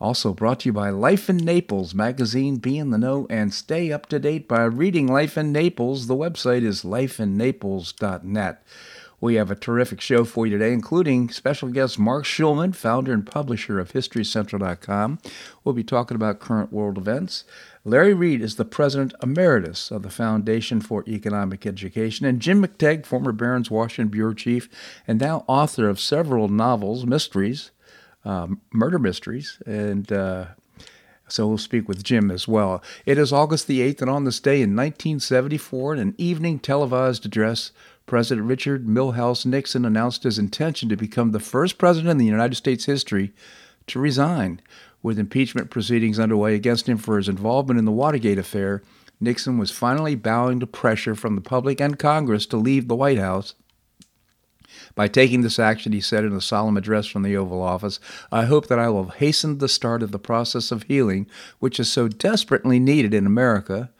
Also brought to you by Life in Naples magazine. Be in the know and stay up to date by reading Life in Naples. The website is lifeinnaples.net. We have a terrific show for you today, including special guest Marc Schulman, founder and publisher of HistoryCentral.com. We'll be talking about current world events. Larry Reed is the president emeritus of the Foundation for Economic Education, and Jim McTague, former Barron's Washington bureau chief and now author of several novels, mysteries, uh, murder mysteries, and uh, so we'll speak with Jim as well. It is August the 8th, and on this day in 1974, in an evening televised address, President Richard Milhous Nixon announced his intention to become the first president in the United States history to resign. With impeachment proceedings underway against him for his involvement in the Watergate affair, Nixon was finally bowing to pressure from the public and Congress to leave the White House. By taking this action, he said in a solemn address from the Oval Office, I hope that I will have hastened the start of the process of healing, which is so desperately needed in America.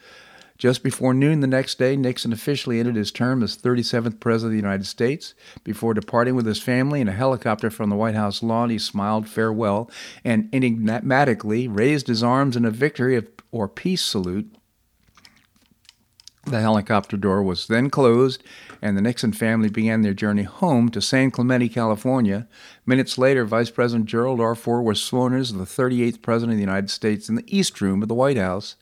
Just before noon the next day, Nixon officially ended his term as 37th President of the United States. Before departing with his family in a helicopter from the White House lawn, he smiled farewell and enigmatically raised his arms in a victory or peace salute. The helicopter door was then closed, and the Nixon family began their journey home to San Clemente, California. Minutes later, Vice President Gerald R. Ford was sworn as the 38th President of the United States in the East Room of the White House.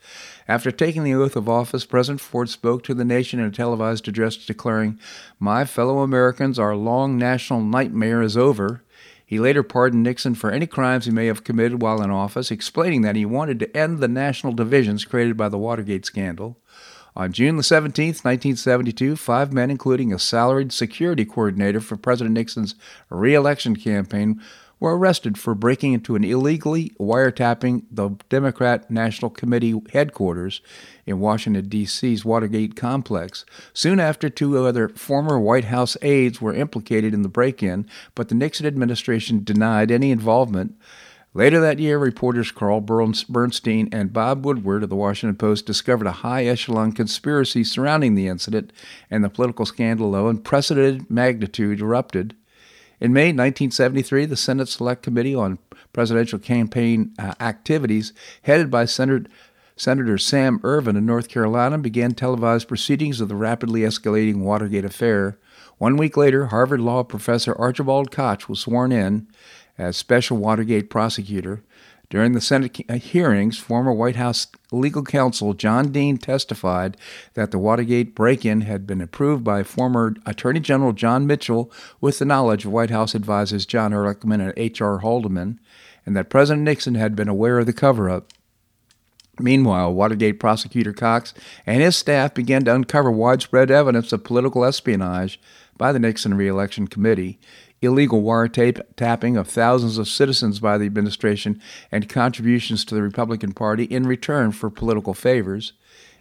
After taking the oath of office, President Ford spoke to the nation in a televised address declaring, My fellow Americans, our long national nightmare is over. He later pardoned Nixon for any crimes he may have committed while in office, explaining that he wanted to end the national divisions created by the Watergate scandal. On June 17, 1972, five men, including a salaried security coordinator for President Nixon's reelection campaign, were arrested for breaking into and illegally wiretapping the Democrat National Committee headquarters in Washington, D.C.'s Watergate complex. Soon after, two other former White House aides were implicated in the break in, but the Nixon administration denied any involvement. Later that year, reporters Carl Bernstein and Bob Woodward of the Washington Post discovered a high echelon conspiracy surrounding the incident, and the political scandal of unprecedented magnitude erupted. In May 1973, the Senate Select Committee on Presidential Campaign uh, Activities, headed by Senator, Senator Sam Ervin of North Carolina, began televised proceedings of the rapidly escalating Watergate affair. One week later, Harvard Law professor Archibald Cox was sworn in as special Watergate prosecutor. During the Senate uh, hearings, former White House legal counsel John Dean testified that the Watergate break in had been approved by former Attorney General John Mitchell with the knowledge of White House advisors John Ehrlichman and H.R. Haldeman, and that President Nixon had been aware of the cover up. Meanwhile, Watergate prosecutor Cox and his staff began to uncover widespread evidence of political espionage by the Nixon Reelection Committee, illegal wiretapping of thousands of citizens by the administration, and contributions to the Republican Party in return for political favors.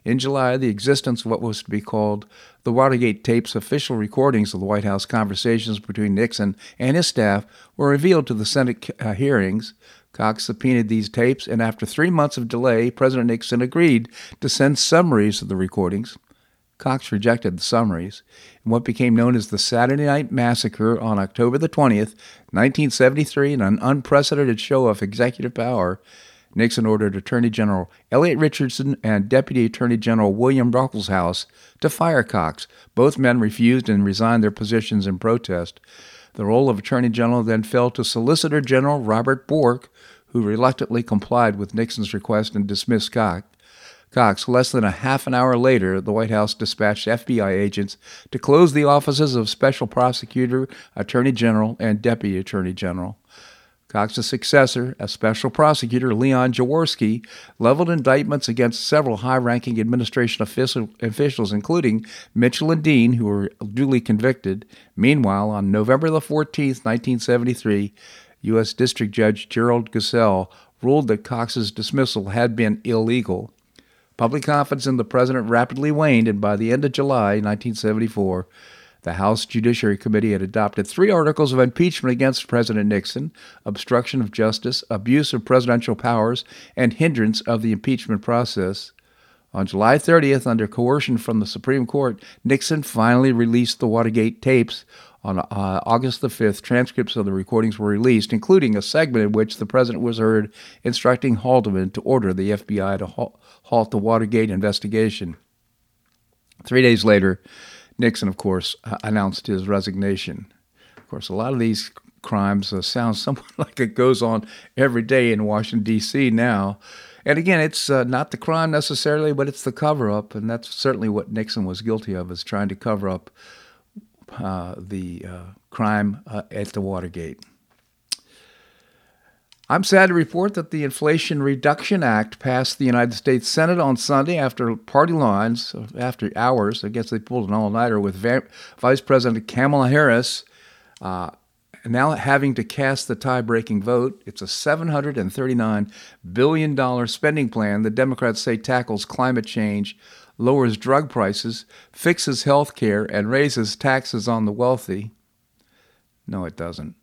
In July, the existence of what was to be called the Watergate tapes, official recordings of the White House conversations between Nixon and his staff, were revealed to the Senate uh, hearings. Cox subpoenaed these tapes, and after three months of delay, President Nixon agreed to send summaries of the recordings. Cox rejected the summaries. In what became known as the Saturday Night Massacre on October the 20th, 1973, in an unprecedented show of executive power, Nixon ordered Attorney General Elliot Richardson and Deputy Attorney General William Ruckelshaus to fire Cox. Both men refused and resigned their positions in protest. The role of Attorney General then fell to Solicitor General Robert Bork, who reluctantly complied with Nixon's request and dismissed Cox. Cox, less than a half an hour later, the White House dispatched FBI agents to close the offices of Special Prosecutor, Attorney General, and Deputy Attorney General. Cox's successor, a special prosecutor, Leon Jaworski, leveled indictments against several high ranking administration official, officials, including Mitchell and Dean, who were duly convicted. Meanwhile, on November the 14th, 1973, U.S. District Judge Gerald Gesell ruled that Cox's dismissal had been illegal. Public confidence in the president rapidly waned, and by the end of July 1974, the House Judiciary Committee had adopted three articles of impeachment against President Nixon obstruction of justice, abuse of presidential powers, and hindrance of the impeachment process. On July 30th, under coercion from the Supreme Court, Nixon finally released the Watergate tapes. On uh, August the 5th, transcripts of the recordings were released, including a segment in which the president was heard instructing Haldeman to order the FBI to halt the Watergate investigation. Three days later, Nixon, of course, uh, announced his resignation. Of course, a lot of these crimes uh, sound somewhat like it goes on every day in Washington, D.C. now. And again, it's uh, not the crime necessarily, but it's the cover up. And that's certainly what Nixon was guilty of, is trying to cover up uh, the uh, crime uh, at the Watergate. I'm sad to report that the Inflation Reduction Act passed the United States Senate on Sunday after party lines, after hours. I guess they pulled an all nighter with Vice President Kamala Harris uh, now having to cast the tie breaking vote. It's a $739 billion spending plan the Democrats say tackles climate change, lowers drug prices, fixes health care, and raises taxes on the wealthy. No, it doesn't.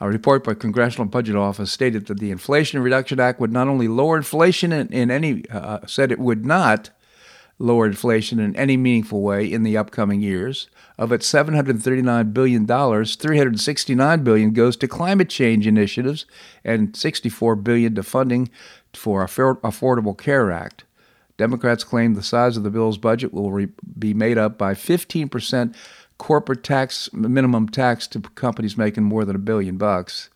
A report by Congressional Budget Office stated that the Inflation Reduction Act would not only lower inflation in, in any, uh, said it would not lower inflation in any meaningful way in the upcoming years. Of its $739 billion, 369 billion goes to climate change initiatives and 64 billion to funding for Affordable Care Act. Democrats claim the size of the bill's budget will re- be made up by 15% corporate tax minimum tax to companies making more than a billion bucks.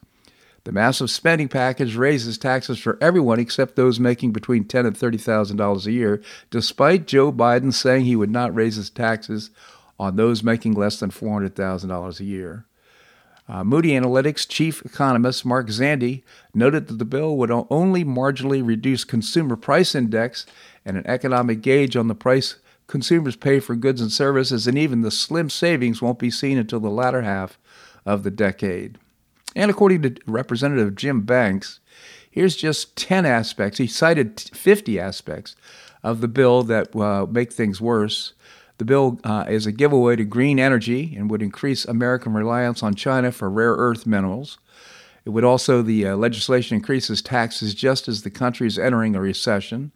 The massive spending package raises taxes for everyone except those making between ten and thirty thousand dollars a year, despite Joe Biden saying he would not raise his taxes on those making less than four hundred thousand dollars a year. Uh, Moody Analytics chief economist Mark Zandi noted that the bill would only marginally reduce consumer price index and an economic gauge on the price consumers pay for goods and services, and even the slim savings won't be seen until the latter half of the decade. And according to Representative Jim Banks, here's just 10 aspects. He cited 50 aspects of the bill that uh, make things worse. The bill uh, is a giveaway to green energy and would increase American reliance on China for rare earth minerals. It would also, the uh, legislation increases taxes just as the country is entering a recession.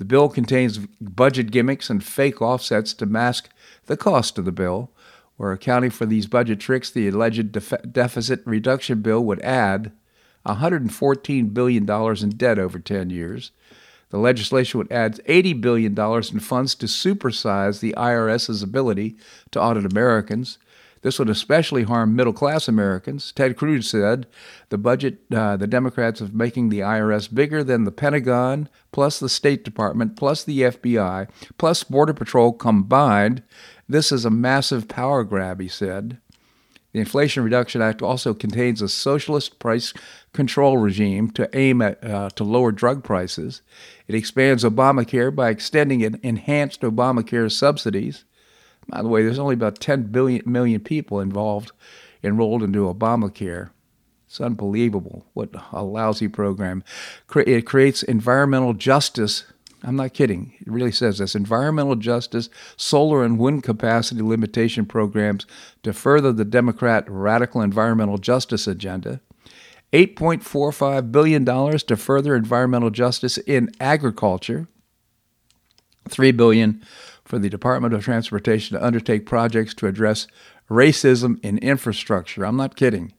The bill contains budget gimmicks and fake offsets to mask the cost of the bill. Where accounting for these budget tricks, the alleged def- deficit reduction bill would add $114 billion in debt over 10 years. The legislation would add $80 billion in funds to supersize the IRS's ability to audit Americans. This would especially harm middle class Americans. Ted Cruz said the budget, uh, the Democrats, of making the IRS bigger than the Pentagon, plus the State Department, plus the FBI, plus Border Patrol combined. This is a massive power grab, he said. The Inflation Reduction Act also contains a socialist price control regime to aim at uh, to lower drug prices. It expands Obamacare by extending enhanced Obamacare subsidies. By the way, there's only about 10 billion, million people involved, enrolled into Obamacare. It's unbelievable. What a lousy program. It creates environmental justice. I'm not kidding. It really says this environmental justice, solar and wind capacity limitation programs to further the Democrat radical environmental justice agenda. $8.45 billion to further environmental justice in agriculture. $3 billion for the Department of Transportation to undertake projects to address racism in infrastructure. I'm not kidding.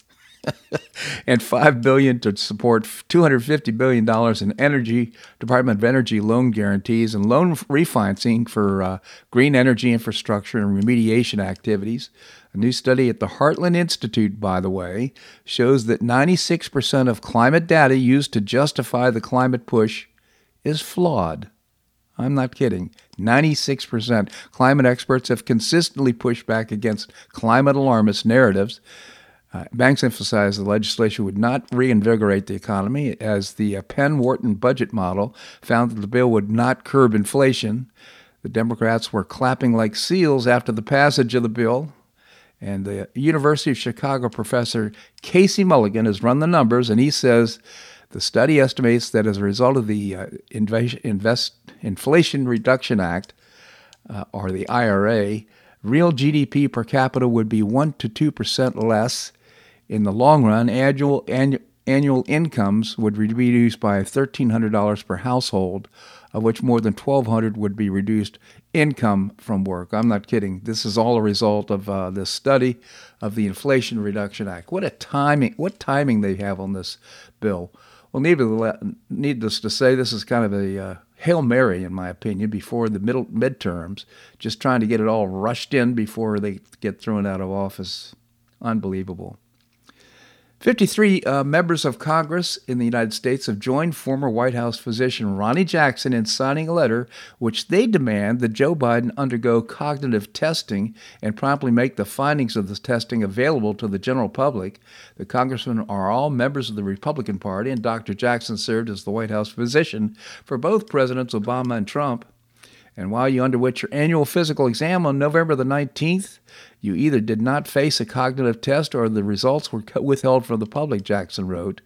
and five billion to support 250 billion dollars in energy Department of Energy loan guarantees and loan refinancing for uh, green energy infrastructure and remediation activities. A new study at the Heartland Institute, by the way, shows that 96% of climate data used to justify the climate push is flawed. I'm not kidding. 96%. Climate experts have consistently pushed back against climate alarmist narratives. Uh, Banks emphasized the legislation would not reinvigorate the economy, as the uh, Penn Wharton budget model found that the bill would not curb inflation. The Democrats were clapping like seals after the passage of the bill. And the University of Chicago professor Casey Mulligan has run the numbers, and he says The study estimates that as a result of the uh, Invest, Inflation Reduction Act, uh, or the IRA, real GDP per capita would be 1 to 2% less. In the long run, annual, annual, annual incomes would be reduced by $1,300 per household, of which more than 1200 would be reduced income from work. I'm not kidding. This is all a result of uh, this study of the Inflation Reduction Act. What a timing! What timing they have on this bill. Well, needless to say, this is kind of a uh, hail mary, in my opinion, before the middle midterms. Just trying to get it all rushed in before they get thrown out of office. Unbelievable. 53 uh, members of Congress in the United States have joined former White House physician Ronny Jackson in signing a letter which they demand that Joe Biden undergo cognitive testing and promptly make the findings of this testing available to the general public. The congressmen are all members of the Republican Party, and Dr. Jackson served as the White House physician for both Presidents Obama and Trump. And while you underwent your annual physical exam on November the 19th, you either did not face a cognitive test or the results were withheld from the public, Jackson wrote.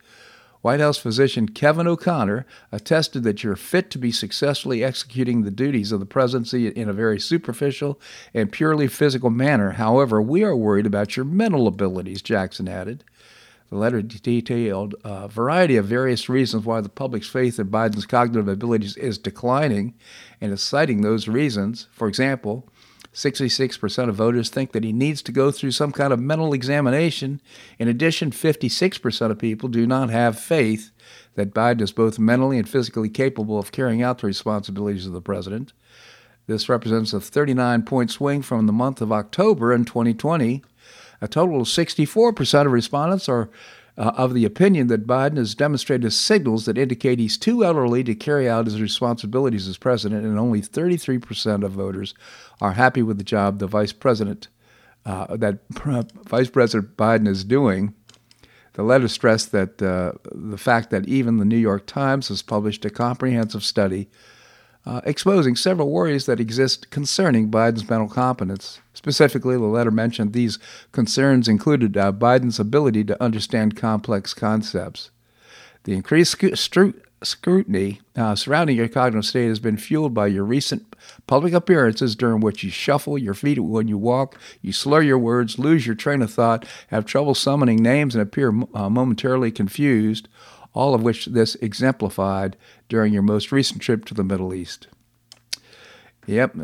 White House physician Kevin O'Connor attested that you're fit to be successfully executing the duties of the presidency in a very superficial and purely physical manner. However, we are worried about your mental abilities, Jackson added. The letter detailed a variety of various reasons why the public's faith in Biden's cognitive abilities is declining and is citing those reasons. For example, 66% of voters think that he needs to go through some kind of mental examination. In addition, 56% of people do not have faith that Biden is both mentally and physically capable of carrying out the responsibilities of the president. This represents a 39 point swing from the month of October in 2020. A total of 64% of respondents are uh, of the opinion that Biden has demonstrated signals that indicate he's too elderly to carry out his responsibilities as president, and only 33% of voters are happy with the job the vice president uh, that Vice President Biden is doing. The letter stressed that uh, the fact that even the New York Times has published a comprehensive study uh, exposing several worries that exist concerning Biden's mental competence. Specifically, the letter mentioned these concerns included uh, Biden's ability to understand complex concepts. The increased stru- scrutiny uh, surrounding your cognitive state has been fueled by your recent public appearances during which you shuffle your feet when you walk, you slur your words, lose your train of thought, have trouble summoning names, and appear uh, momentarily confused all of which this exemplified during your most recent trip to the Middle East. Yep,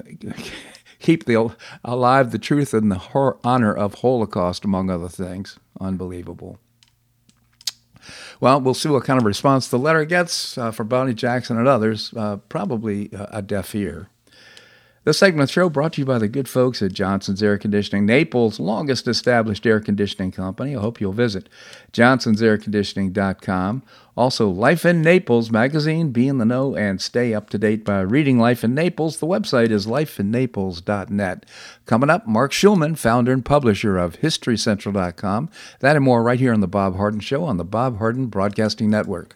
keep the, alive the truth and the honor of Holocaust, among other things. Unbelievable. Well, we'll see what kind of response the letter gets uh, for Ronny Jackson and others. Uh, probably a deaf ear. This segment the show brought to you by the good folks at Johnson's Air Conditioning, Naples' longest established air conditioning company. I hope you'll visit johnsonsairconditioning.com. Also, Life in Naples magazine, be in the know and stay up to date by reading Life in Naples. The website is lifeinnaples.net. Coming up, Marc Schulman, founder and publisher of HistoryCentral.com. That and more right here on The Bob Harden Show on the Bob Harden Broadcasting Network.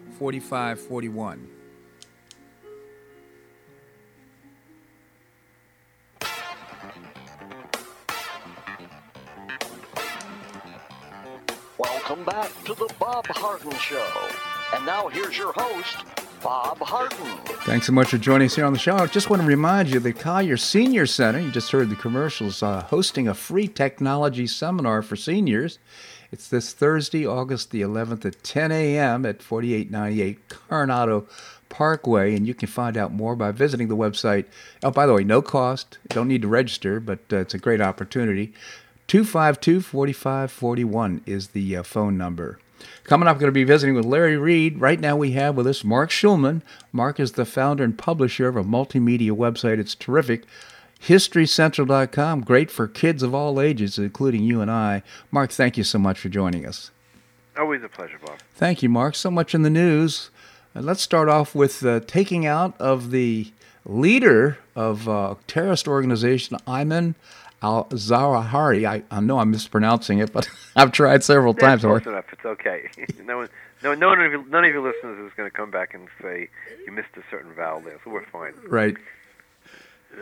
4541. Welcome back to the Bob Harden Show. And now here's your host, Bob Harden. Thanks so much for joining us here on the show. I just want to remind you the Collier Senior Center, you just heard the commercials, uh, hosting a free technology seminar for seniors. It's this Thursday, August the 11th at 10 a.m. at 4898 Coronado Parkway, and you can find out more by visiting the website. Oh, by the way, no cost. Don't need to register, but uh, it's a great opportunity. 252 4541 is the uh, phone number. Coming up, going to be visiting with Larry Reed. Right now, we have with us Marc Schulman. Marc is the founder and publisher of a multimedia website. It's terrific. HistoryCentral.com, great for kids of all ages, including you and I. Marc, thank you so much for joining us. Always a pleasure, Bob. Thank you, Marc. So much in the news. Uh, let's start off with the taking out of the leader of uh, terrorist organization Ayman al Zawahiri. I, I know I'm mispronouncing it, but I've tried several That's times. close enough. It's okay. no one, no, no one of you, none of your listeners is going to come back and say you missed a certain vowel there, so we're fine. Right.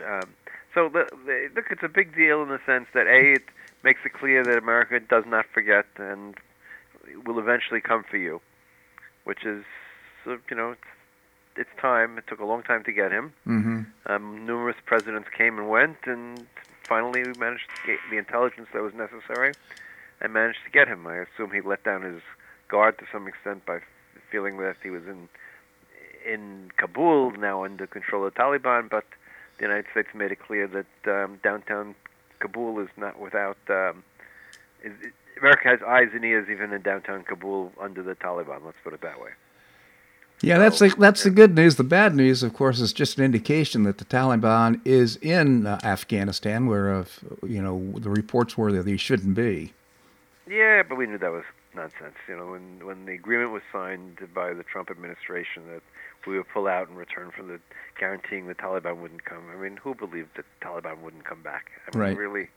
Um, so the, the, look, it's a big deal in the sense that a it makes it clear that America does not forget and will eventually come for you, which is you know it's, it's time. It took a long time to get him. Mm-hmm. Um, numerous presidents came and went, and finally we managed to get the intelligence that was necessary and managed to get him. I assume he let down his guard to some extent by feeling that he was in in Kabul now under control of the Taliban, but the United States made it clear that um, downtown Kabul is not without. Um, is, America has eyes and ears even in downtown Kabul under the Taliban. Let's put it that way. Yeah, that's the, that's the good news. The bad news, of course, is just an indication that the Taliban is in uh, Afghanistan, where uh, you know the reports were that they shouldn't be. Yeah, but we knew that was nonsense. You know, when when the agreement was signed by the Trump administration that we would pull out in return for the guaranteeing the Taliban wouldn't come. I mean, who believed that the Taliban wouldn't come back? I mean, Right. really.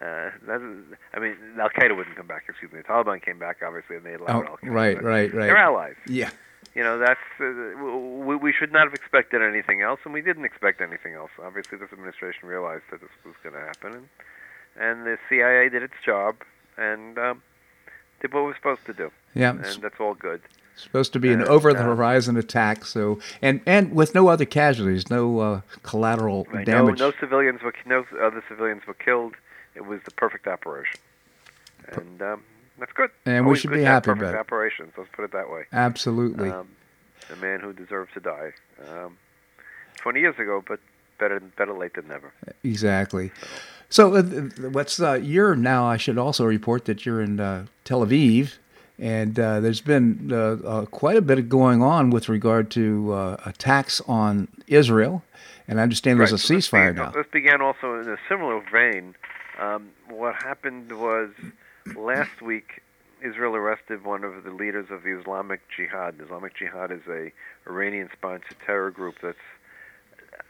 Uh, that is, I mean, Al Qaeda wouldn't come back. Excuse me. The Taliban came back, obviously, and they allowed Oh, Al Qaeda. right, right, right. They're allies. Yeah. You know, that's uh, we, we should not have expected anything else, and we didn't expect anything else. Obviously, this administration realized that this was going to happen, and, and the CIA did its job and um, did what it was supposed to do, Yeah. and that's all good. Supposed to be an over the horizon attack. So and and with no other casualties, no uh, collateral Right. No, damage. no civilians were no other civilians were killed. It was the perfect operation, and um, that's good. And we should be happy about it. operations. Let's put it that way. Absolutely. Um, a man who deserves to die. Um, Twenty years ago, but better better late than never. Exactly. So, uh, what's uh, you're now? I should also report that you're in uh, Tel Aviv, and uh, there's been uh, uh, quite a bit of going on with regard to uh, attacks on Israel, and I understand there's a ceasefire now. This began also in a similar vein. Um, what happened was last week, Israel arrested one of the leaders of the Islamic Jihad. Islamic Jihad is a Iranian-sponsored terror group that's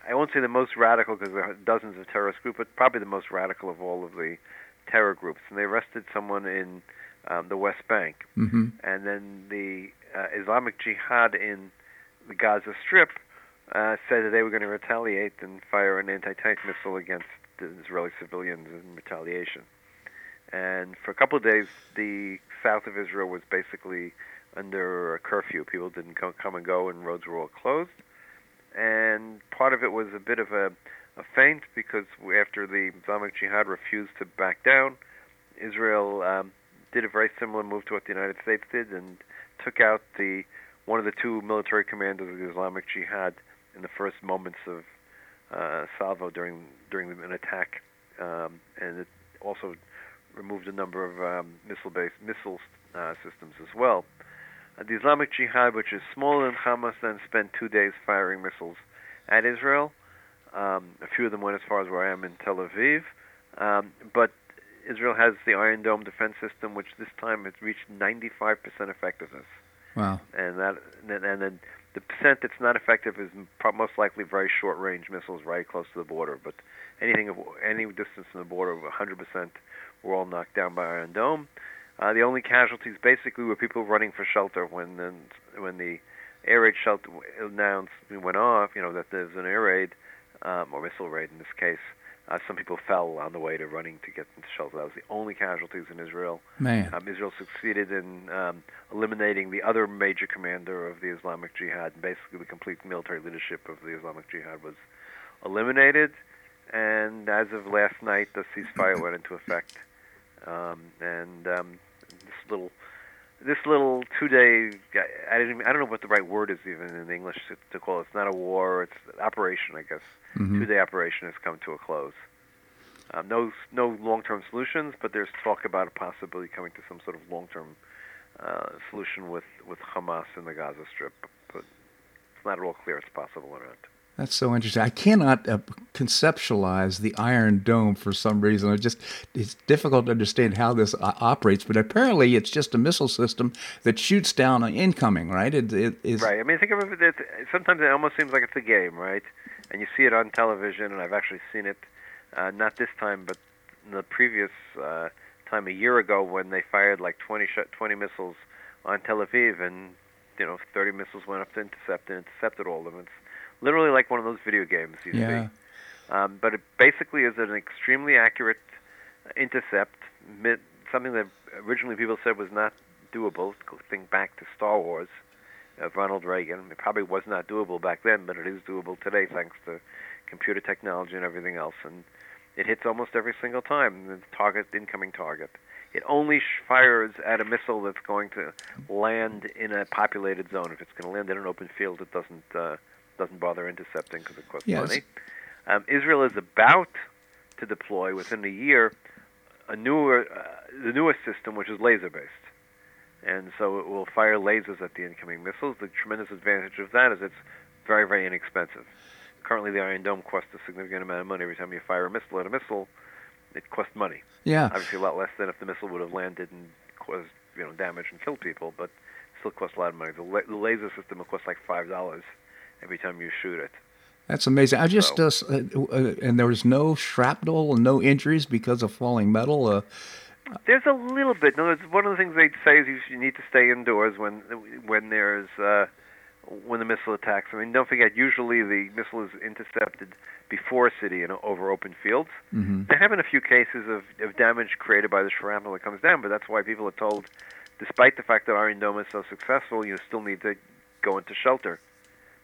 I won't say the most radical because there are dozens of terrorist groups, but probably the most radical of all of the terror groups. And they arrested someone in um, the West Bank, hmm and then the uh, Islamic Jihad in the Gaza Strip uh, said that they were going to retaliate and fire an anti-tank missile against the Israeli civilians in retaliation. And for a couple of days, the south of Israel was basically under a curfew. People didn't co- come and go, and roads were all closed. and part of it was a bit of a, a feint because after the Islamic Jihad refused to back down, Israel um, did a very similar move to what the United States did and took out the one of the two military commanders of the Islamic Jihad in the first moments of uh, salvo during during an attack, um, and it also removed a number of um, missile-based missile uh, systems as well. Uh, the Islamic Jihad, which is smaller than Hamas, then spent two days firing missiles at Israel. Um, a few of them went as far as where I am in Tel Aviv, um, but Israel has the Iron Dome defense system, which this time has reached 95% effectiveness. Wow! And that, and then the percent that's not effective is most likely very short-range missiles right close to the border. But anything of any distance from the border of 100% were all knocked down by Iron Dome. Uh, the only casualties basically were people running for shelter when the, when the air raid shelter announced went off. You know that there's an air raid um, or missile raid in this case. Uh, some people fell on the way to running to get into shelter. That was the only casualties in Israel. Man. Um, Israel succeeded in um, eliminating the other major commander of the Islamic Jihad. Basically, the complete military leadership of the Islamic Jihad was eliminated. And as of last night, the ceasefire went into effect. Um, and um, this little this little two day I didn't I don't know what the right word is even in English to, to call it. It's not a war. It's an operation, I guess. Mhm. Day operation has come to a close. Um, no no long term solutions, but there's talk about a possibility coming to some sort of long term uh, solution with with Hamas in the Gaza Strip. But it's not at all clear it's possible or not. That's so interesting. I cannot uh, conceptualize the Iron Dome for some reason. It just it's difficult to understand how this uh, operates. But apparently, it's just a missile system that shoots down on incoming. Right? It, it is Right. I mean, think of it. Sometimes it almost seems like it's a game, right? And you see it on television, and I've actually seen it, uh, not this time, but in the previous uh, time a year ago when they fired like 20 sh- 20 missiles on Tel Aviv, and you know 30 missiles went up to intercept and intercepted all of them. It's literally like one of those video games you Yeah. see. Um, but it basically is an extremely accurate intercept, mi- something that originally people said was not doable. Think back to Star Wars of Ronald Reagan. It probably was not doable back then, but it is doable today thanks to computer technology and everything else. And it hits almost every single time the target, incoming target. It only fires at a missile that's going to land in a populated zone. If it's going to land in an open field, it doesn't uh, doesn't bother intercepting because it costs Yes. money. Um, Israel is about to deploy within a year a newer uh, the newest system, which is laser based, and so it will fire lasers at the incoming missiles. The tremendous advantage of that is it's very very inexpensive. Currently, the Iron Dome costs a significant amount of money every time you fire a missile at a missile. It costs money. yeah. Obviously, a lot less than if the missile would have landed and caused you know damage and killed people, but it still costs a lot of money. The, la- the laser system will cost like five dollars every time you shoot it. That's amazing. I just uh, s- uh, uh, and there was no shrapnel and no injuries because of falling metal. Uh, There's a little bit. No, it's one of the things they say is you, need to stay indoors when when there's uh, when the missile attacks. I mean, don't forget. Usually, the missile is intercepted before a city and over open fields. mhm. There have been a few cases of, of damage created by the shrapnel that comes down, but that's why people are told, despite the fact that Iron Dome is so successful, you still need to go into shelter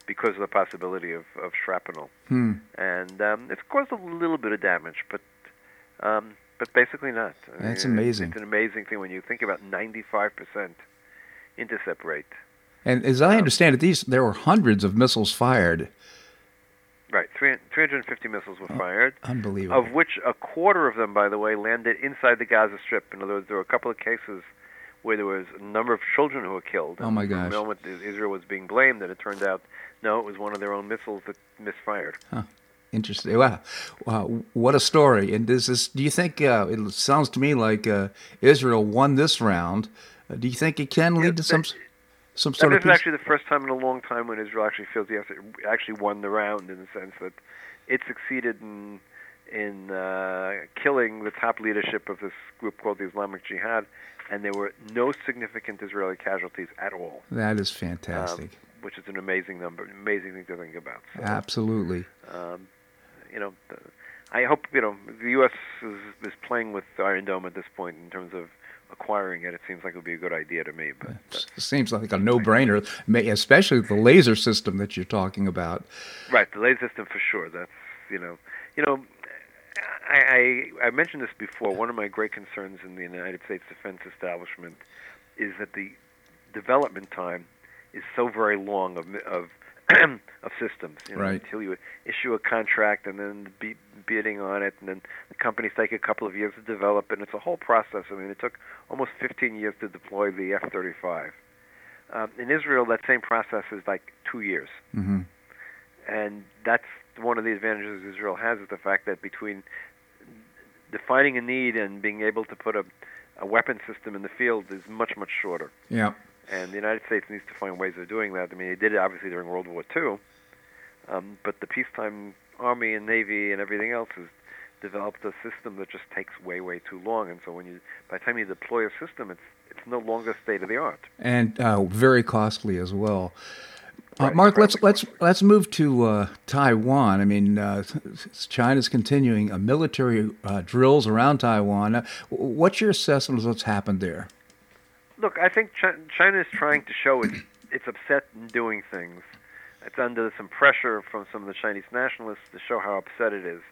because of the possibility of, of shrapnel. Hmm. And um, it's caused a little bit of damage, but um, but basically not. I That's mean, amazing. It's an amazing thing when you think about 95% intercept rate. And as I um, understand it, these there were hundreds of missiles fired. Right, 350 missiles were oh, fired. Unbelievable. of which a quarter of them, by the way, landed inside the Gaza Strip. In other words, there were a couple of cases where there was a number of children who were killed. Oh, my gosh. a moment, Israel was being blamed, and it turned out no, it was one of their own missiles that misfired. Interesting. Wow. wow. What a story. And does this, do you think, uh, it sounds to me like uh, Israel won this round. Uh, do you think it can lead to some, some sort this of is peace? actually the first time in a long time when Israel actually feels it actually won the round in the sense that it succeeded in in uh, killing the top leadership of this group called the Islamic Jihad, and there were no significant Israeli casualties at all. That is um, fantastic. which is an amazing number, amazing thing to think about. So, Absolutely. um, you know, I hope you know the U.S. is, is playing with Iron Dome at this point in terms of acquiring it, it seems like it would be a good idea to me. But it seems like a no-brainer, especially the laser system that you're talking about. Right, the laser system for sure. That's you know, you know, I, I I mentioned this before. One of my great concerns in the United States defense establishment is that the development time is so very long of of of systems. You know, right. Until you issue a contract and then be bidding on it, and then the companies take a couple of years to develop it. And it's a whole process. I mean, it took almost 15 years to deploy the F-35. Um, in Israel, that same process is like two years. Mm-hmm. And that's one of the advantages Israel has is the fact that between defining a need and being able to put a, a weapon system in the field is much, much shorter. Yeah. And the United States needs to find ways of doing that. I mean, they did it obviously during World War II, um, but the peacetime Army and Navy and everything else has developed a system that just takes way, way too long. And so when you, by the time you deploy a system, it's it's no longer state of the art and uh, very costly as well. Uh, Right, Marc, let's let's let's move to uh, Taiwan. I mean, uh, China's continuing uh, military uh, drills around Taiwan. Uh, what's your assessment of what's happened there? Look, I think Chi- China is trying to show it's, it's upset in doing things. It's under some pressure from some of the Chinese nationalists to show how upset it is.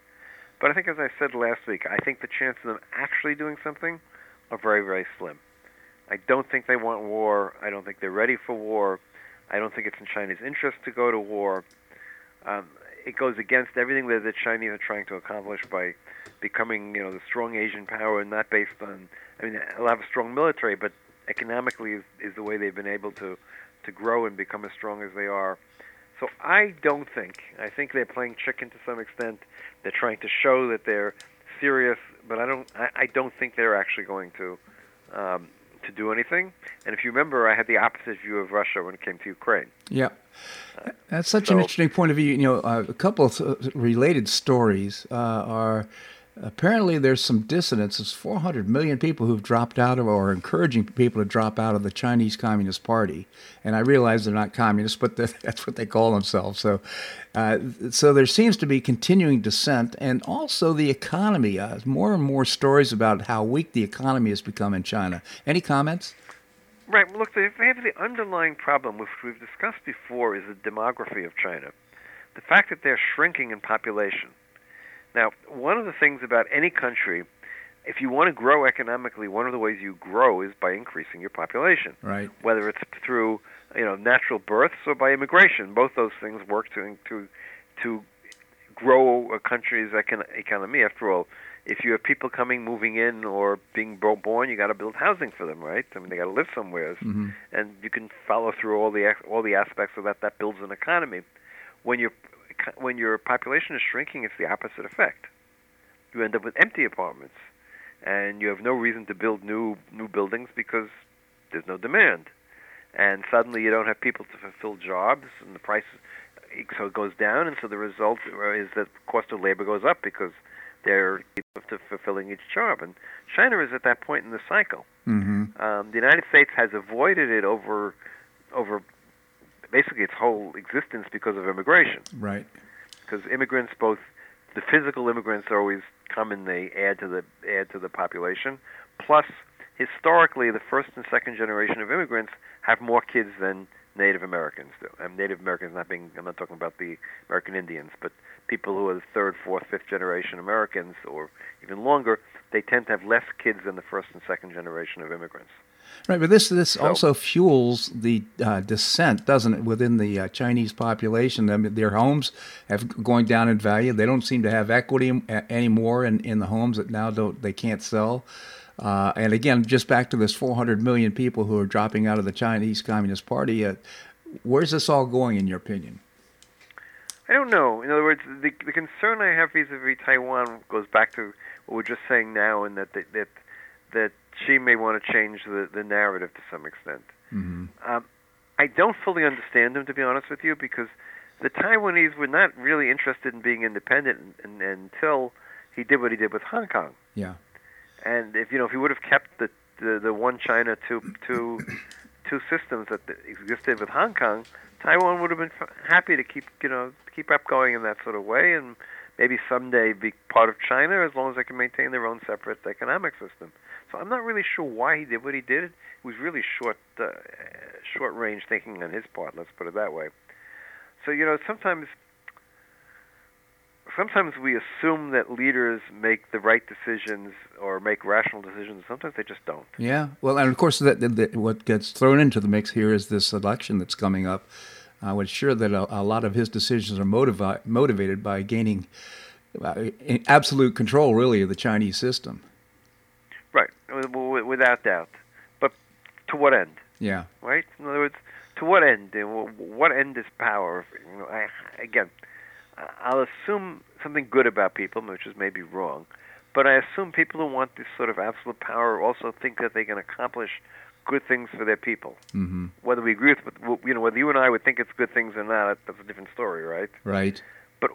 But I think, as I said last week, I think the chances of them actually doing something are very, very slim. I don't think they want war. I don't think they're ready for war. I don't think it's in China's interest to go to war. Um, it goes against everything that the Chinese are trying to accomplish by becoming, you know, the strong Asian power, and not based on. I mean, they'll have a strong military, but economically is, is the way they've been able to to grow and become as strong as they are. So I don't think. I think they're playing chicken to some extent. They're trying to show that they're serious, but I don't. I, I don't think they're actually going to um, to do anything. And if you remember, I had the opposite view of Russia when it came to Ukraine. Yeah. That's such an interesting point of view. You know, uh, a couple of uh, related stories uh, are apparently there's some dissonance. There's 400 million people who've dropped out of or encouraging people to drop out of the Chinese Communist Party. And I realize they're not communists, but that's what they call themselves. So, uh, so there seems to be continuing dissent, and also the economy. Uh, more and more stories about how weak the economy has become in China. Any comments? Right. Well, look, they have the underlying problem, which we've discussed before, is the demography of China. The fact that they're shrinking in population. Now, one of the things about any country, if you want to grow economically, one of the ways you grow is by increasing your population. Right. Whether it's through you know natural births or by immigration, both those things work to to to grow a country's econ- economy. After all, if you have people coming, moving in, or being bo- born, you got to build housing for them, right? I mean, they got to live somewhere, Mhm. and you can follow through all the all the aspects of that. That builds an economy. When your when your population is shrinking, it's the opposite effect. You end up with empty apartments, and you have no reason to build new new buildings because there's no demand, and suddenly you don't have people to fulfill jobs, and the price so it goes down, and so the result is that the cost of labor goes up because they're to fulfilling each job. And China is at that point in the cycle. Mm-hmm. Um, the United States has avoided it over over basically its whole existence because of immigration. Right. Because immigrants, both the physical immigrants, are always come and they add to the add to the population. Plus, historically, the first and second generation of immigrants have more kids than Native Americans do. And Native Americans, not being, I'm not talking about the American Indians, but people who are the third, fourth, fifth generation Americans, or even longer, they tend to have less kids than the first and second generation of immigrants. Right, but this this So- also fuels the uh, dissent, doesn't it, within the uh, Chinese population? I mean, their homes have going down in value. They don't seem to have equity anymore in, in the homes that now don't they can't sell. Uh, and again, just back to this 400 million people who are dropping out of the Chinese Communist Party. Uh, where's this all going, in your opinion? I don't know. In other words, the the concern I have vis-a-vis Taiwan goes back to what we're just saying now, and that that that, that Xi may want to change the the narrative to some extent. Mm-hmm. Um, I don't fully understand him, to be honest with you, because the Taiwanese were not really interested in being independent in, in, until he did what he did with Hong Kong. Yeah. And if you know, if he would have kept the the, the one China two two two systems that existed with Hong Kong, Taiwan would have been f- happy to keep you know keep up going in that sort of way, and maybe someday be part of China as long as they can maintain their own separate economic system. So I'm not really sure why he did what he did. It was really short, uh, short range thinking on his part. Let's put it that way. So you know, sometimes, sometimes we assume that leaders make the right decisions or make rational decisions. Sometimes they just don't. Yeah. Well, and of course, that, that, that what gets thrown into the mix here is this election that's coming up. I would sure that a, a lot of his decisions are motivi- motivated by gaining uh, absolute control, really, of the Chinese system. Right, without doubt. But to what end? Yeah. Right. In other words, to what end? What end is power? You know, I, again, I'll assume something good about people, which is maybe wrong, but I assume people who want this sort of absolute power also think that they can accomplish good things for their people. Mm-hmm. Whether we agree with, you know, whether you and I would think it's good things or not, that's a different story, right? Right. But,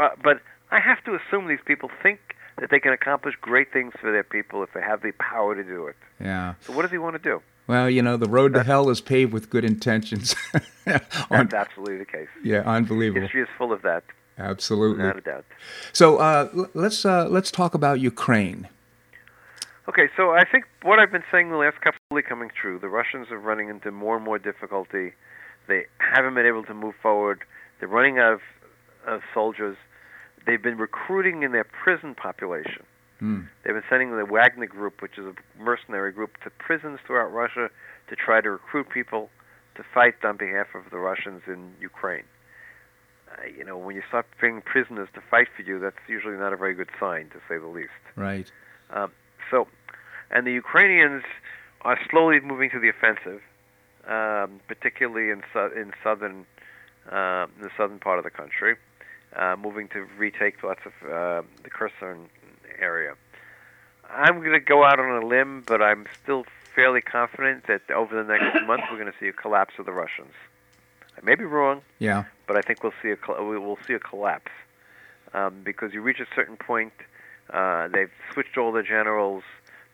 uh, but I have to assume these people think that they can accomplish great things for their people if they have the power to do it. Yeah. So what does he want to do? Well, you know, the road to hell is paved with good intentions. That's absolutely the case. Yeah, unbelievable. History is full of that. Absolutely, without a doubt. So uh, let's uh, let's talk about Ukraine. Okay, so I think what I've been saying the last couple of coming true. The Russians are running into more and more difficulty. They haven't been able to move forward. They're running out of, of soldiers. They've been recruiting in their prison population. Hmm. They've been sending the Wagner Group, which is a mercenary group, to prisons throughout Russia to try to recruit people to fight on behalf of the Russians in Ukraine. Uh, you know, when you start bringing prisoners to fight for you, that's usually not a very good sign, to say the least. Right. Um, so, and the Ukrainians are slowly moving to the offensive, um, particularly in su- in southern uh, the southern part of the country, uh, moving to retake lots of uh, the Kherson area. I'm going to go out on a limb, but I'm still fairly confident that over the next month we're going to see a collapse of the Russians. I may be wrong. Yeah. But I think we'll see a we'll see a collapse um, because you reach a certain point. Uh, they've switched all the generals.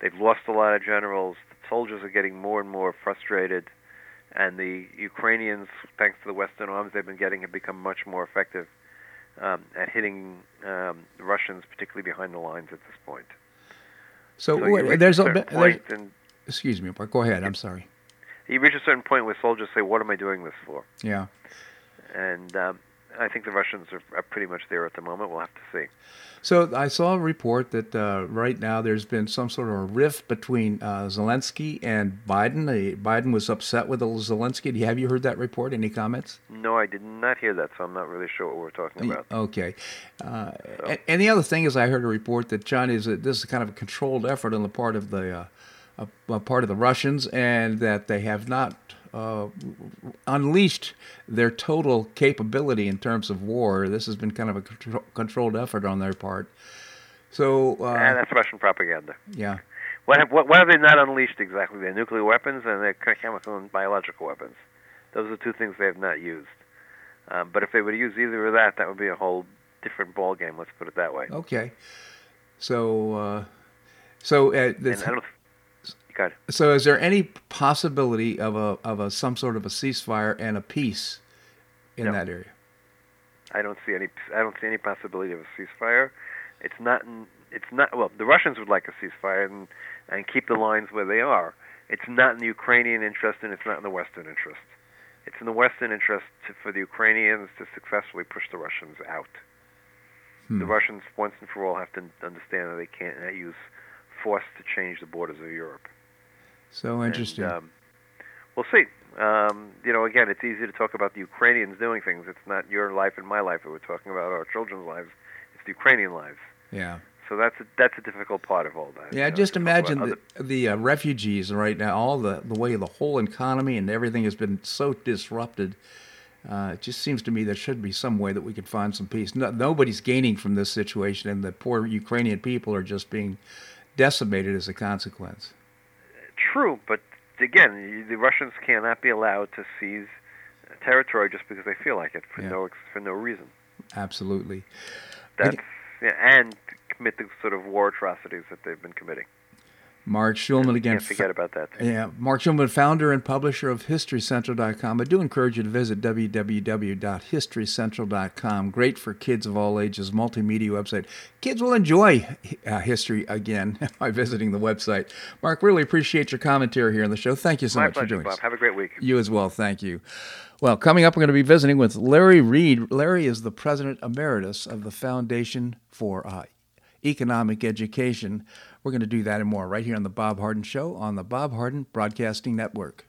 They've lost a lot of generals. The soldiers are getting more and more frustrated, and the Ukrainians, thanks to the Western arms they've been getting, have become much more effective um, at hitting um, the Russians, particularly behind the lines at this point. So, so there's a, a there's, and, excuse me, go ahead. I'm sorry. You reach a certain point where soldiers say, "What am I doing this for?" Yeah. And um, I think the Russians are, are, pretty much there at the moment. We'll have to see. So I saw a report that uh, right now there's been some sort of a rift between uh, Zelensky and Biden. Uh, Biden was upset with Zelensky. Have you heard that report? Any comments? No, I did not hear that, so I'm not really sure what we're talking about. Okay. Uh, so. and, and, the other thing is, I heard a report that China is a, this is kind of a controlled effort on the part of the uh, part of the Russians, and that they have not uh, unleashed their total capability in terms of war. This has been kind of a contro- controlled effort on their part. So uh, and that's Russian propaganda. Yeah. What have, what, what have they not unleashed exactly? Their nuclear weapons and their chemical and biological weapons. Those are two things they have not used. Um, but if they were to use either of that, that would be a whole different ball game. Let's put it that way. Okay. So, uh, so uh, so, is there any possibility of a of a some sort of a ceasefire and a peace in no. that area? I don't see any. I don't see any possibility of a ceasefire. It's not. It's not. Well, the Russians would like a ceasefire and and keep the lines where they are. It's not in the Ukrainian interest, and it's not in the Western interest. It's in the Western interest to, for the Ukrainians to successfully push the Russians out. Hmm. The Russians, once and for all, have to understand that they can't use force to change the borders of Europe. So interesting. And, um, we'll see. Um, you know, again, it's easy to talk about the Ukrainians doing things. It's not your life and my life that we're talking about, our children's lives. It's the Ukrainian lives. Yeah. So that's a, that's a difficult part of all that. Yeah, you know, just imagine the, other... the uh, refugees right now. All the the way the whole economy and everything has been so disrupted. Uh, it just seems to me there should be some way that we could find some peace. No, nobody's gaining from this situation, and the poor Ukrainian people are just being decimated as a consequence. True, but again, the Russians cannot be allowed to seize territory just because they feel like it for Yeah. no for no reason. Absolutely. That's yeah, and commit the sort of war atrocities that they've been committing. Marc Schulman again. Can't forget about that. Yeah, Marc Schulman, founder and publisher of HistoryCentral.com. I do encourage you to visit www.historycentral.com. Great for kids of all ages, multimedia website. Kids will enjoy uh, history again by visiting the website. Marc, really appreciate your commentary here on the show. Thank you so My much pleasure, for Bob. us. Have a great week. You as well. Thank you. Well, coming up, we're going to be visiting with Larry Reed. Larry is the president emeritus of the Foundation for uh, Economic Education. We're going to do that and more right here on The Bob Harden Show on the Bob Harden Broadcasting Network.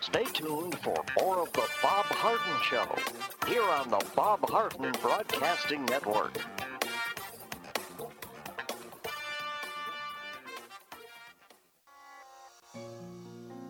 Stay tuned for more of the Bob Harden Show here on the Bob Harden Broadcasting Network.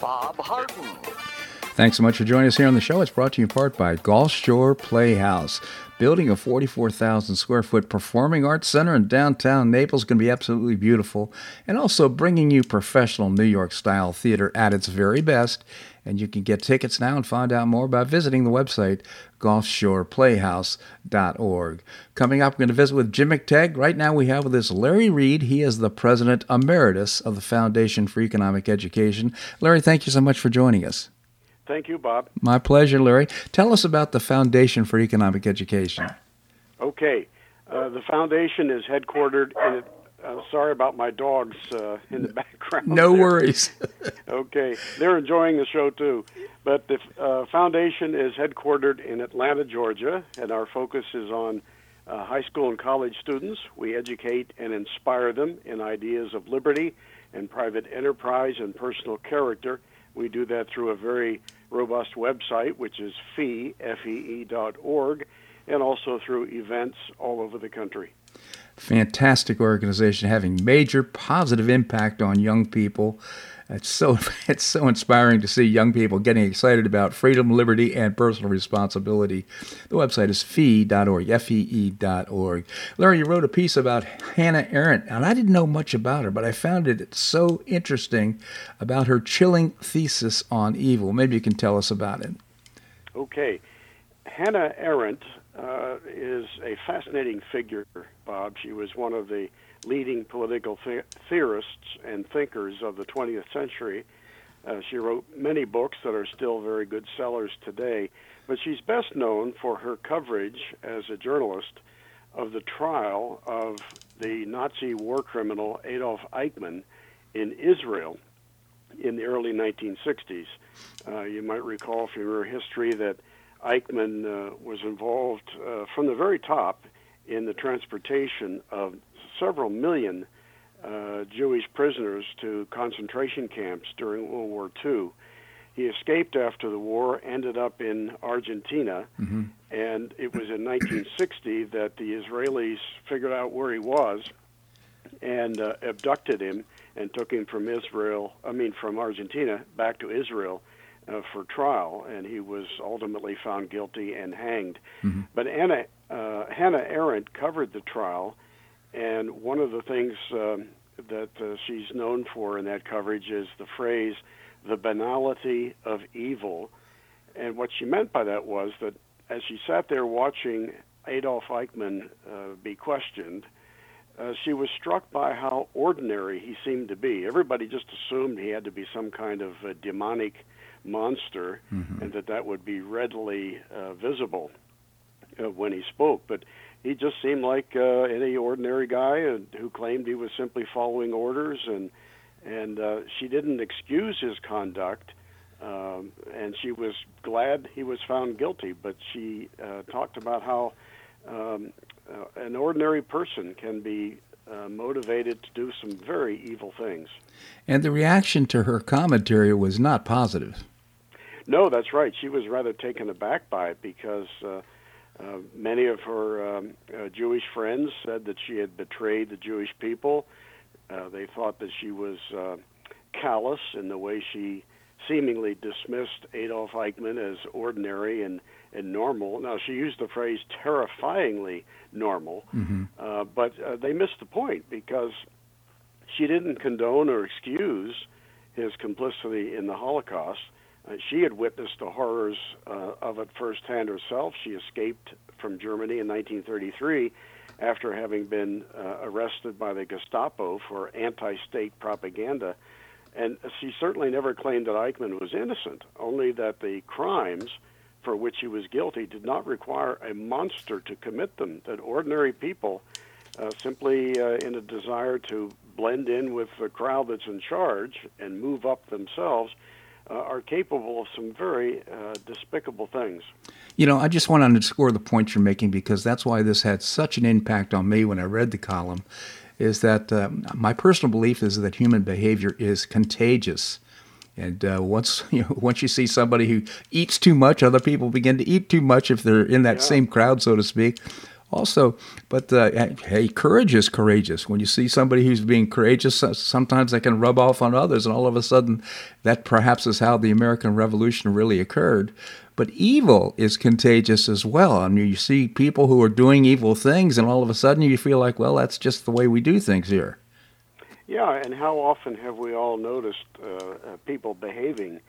Bob Harden. Thanks so much for joining us here on the show. It's brought to you in part by Gulf Shore Playhouse. Building a 44,000 square foot performing arts center in downtown Naples going to be absolutely beautiful, and also bringing you professional New York style theater at its very best. And you can get tickets now and find out more by visiting the website gulfshoreplayhouse.org. Coming up, we're going to visit with Jim McTague. Right now, we have with us Larry Reed. He is the president emeritus of the Foundation for Economic Education. Larry, thank you so much for joining us. Thank you, Bob. My pleasure, Larry. Tell us about the Foundation for Economic Education. Okay. Uh, the foundation is headquartered in. Uh, sorry about my dogs uh, in the background. No there. worries. okay, they're enjoying the show too. But the uh, foundation is headquartered in Atlanta, Georgia, and our focus is on uh, high school and college students. We educate and inspire them in ideas of liberty and private enterprise and personal character. We do that through a very robust website, which is fee, F-E-E dot org, and also through events all over the country. Fantastic organization having major positive impact on young people. It's so it's so inspiring to see young people getting excited about freedom, liberty, and personal responsibility. The website is fee.org, F-E-E dot org. Larry, you wrote a piece about Hannah Arendt, and I didn't know much about her, but I found it so interesting about her chilling thesis on evil. Maybe you can tell us about it. Okay. Hannah Arendt uh, is a fascinating figure, Bob. She was one of the leading political the- theorists and thinkers of the 20th century. Uh, she wrote many books that are still very good sellers today, but she's best known for her coverage as a journalist of the trial of the Nazi war criminal Adolf Eichmann in Israel in the early 1960s. Uh, you might recall from your history that Eichmann uh, was involved uh, from the very top in the transportation of several million uh, Jewish prisoners to concentration camps during World War II. He escaped after the war, ended up in Argentina, Mm-hmm. and it was in 1960 that the Israelis figured out where he was and uh, abducted him and took him from Israel, I mean, from Argentina back to Israel uh, for trial, and he was ultimately found guilty and hanged. But Anna, uh, Hannah Arendt covered the trial, and one of the things um, that uh, she's known for in that coverage is the phrase, the banality of evil. And what she meant by that was that as she sat there watching Adolf Eichmann uh, be questioned, uh, she was struck by how ordinary he seemed to be. Everybody just assumed he had to be some kind of demonic monster and that that would be readily uh, visible uh, when he spoke. But he just seemed like uh, any ordinary guy uh, who claimed he was simply following orders, and and uh, she didn't excuse his conduct. Um, and she was glad he was found guilty, but she uh, talked about how um, uh, an ordinary person can be uh, motivated to do some very evil things. And the reaction to her commentary was not positive. No, that's right. She was rather taken aback by it because uh, uh, many of her um, uh, Jewish friends said that she had betrayed the Jewish people. Uh, they thought that she was uh, callous in the way she seemingly dismissed Adolf Eichmann as ordinary and, and normal. Now, she used the phrase terrifyingly normal, uh, but uh, they missed the point because she didn't condone or excuse his complicity in the Holocaust. Uh, she had witnessed the horrors uh, of it firsthand herself. She escaped from Germany in 1933 after having been uh, arrested by the Gestapo for anti state propaganda. And she certainly never claimed that Eichmann was innocent, only that the crimes for which he was guilty did not require a monster to commit them, that ordinary people, uh, simply uh, in a desire to blend in with the crowd that's in charge and move up themselves, uh, are capable of some very uh, despicable things. You know, I just want to underscore the point you're making because that's why this had such an impact on me when I read the column. Is that um, my personal belief is that human behavior is contagious, and uh, once you know, once you see somebody who eats too much, other people begin to eat too much if they're in that Yeah. same crowd, so to speak. Also, but uh, hey, courage is courageous. When you see somebody who's being courageous, sometimes they can rub off on others, and all of a sudden, that perhaps is how the American Revolution really occurred. But evil is contagious as well. I mean, you see people who are doing evil things, and all of a sudden, you feel like, well, that's just the way we do things here. Yeah, and how often have we all noticed uh, uh, people behaving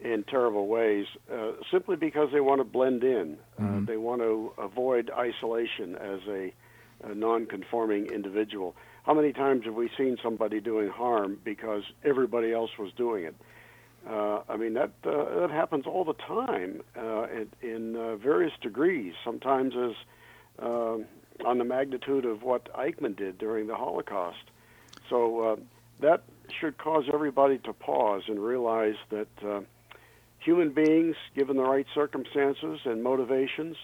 in terrible ways uh, simply because they want to blend in? Uh, they want to avoid isolation as a, a non-conforming individual. How many times have we seen somebody doing harm because everybody else was doing it? Uh, I mean that uh, that happens all the time uh, in, in uh, various degrees. Sometimes as uh, on the magnitude of what Eichmann did during the Holocaust. So uh, that should cause everybody to pause and realize that uh, human beings, given the right circumstances and motivations,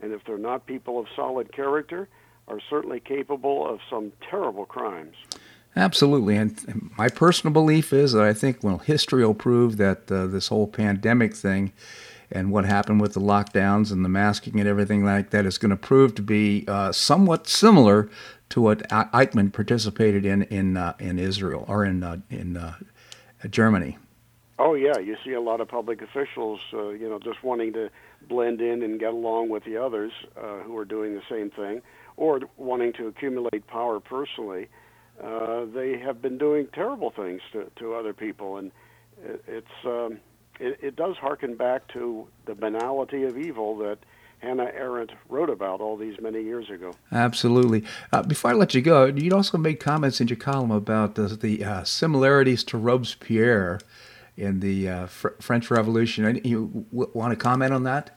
and if they're not people of solid character, are certainly capable of some terrible crimes. Absolutely. And my personal belief is that I think, well, history will prove that uh, this whole pandemic thing and what happened with the lockdowns and the masking and everything like that is going to prove to be uh, somewhat similar to what Eichmann participated in in uh, in Israel or in uh, in uh, Germany. Oh yeah, you see a lot of public officials, uh, you know, just wanting to blend in and get along with the others uh, who are doing the same thing, or wanting to accumulate power personally. Uh, they have been doing terrible things to, to other people, and it, it's um, it, it does harken back to the banality of evil that Hannah Arendt wrote about all these many years ago. Absolutely. Uh, before I let you go, you'd also made comments in your column about the, the uh, similarities to Robespierre in the uh, Fr- French Revolution. You w- want to comment on that?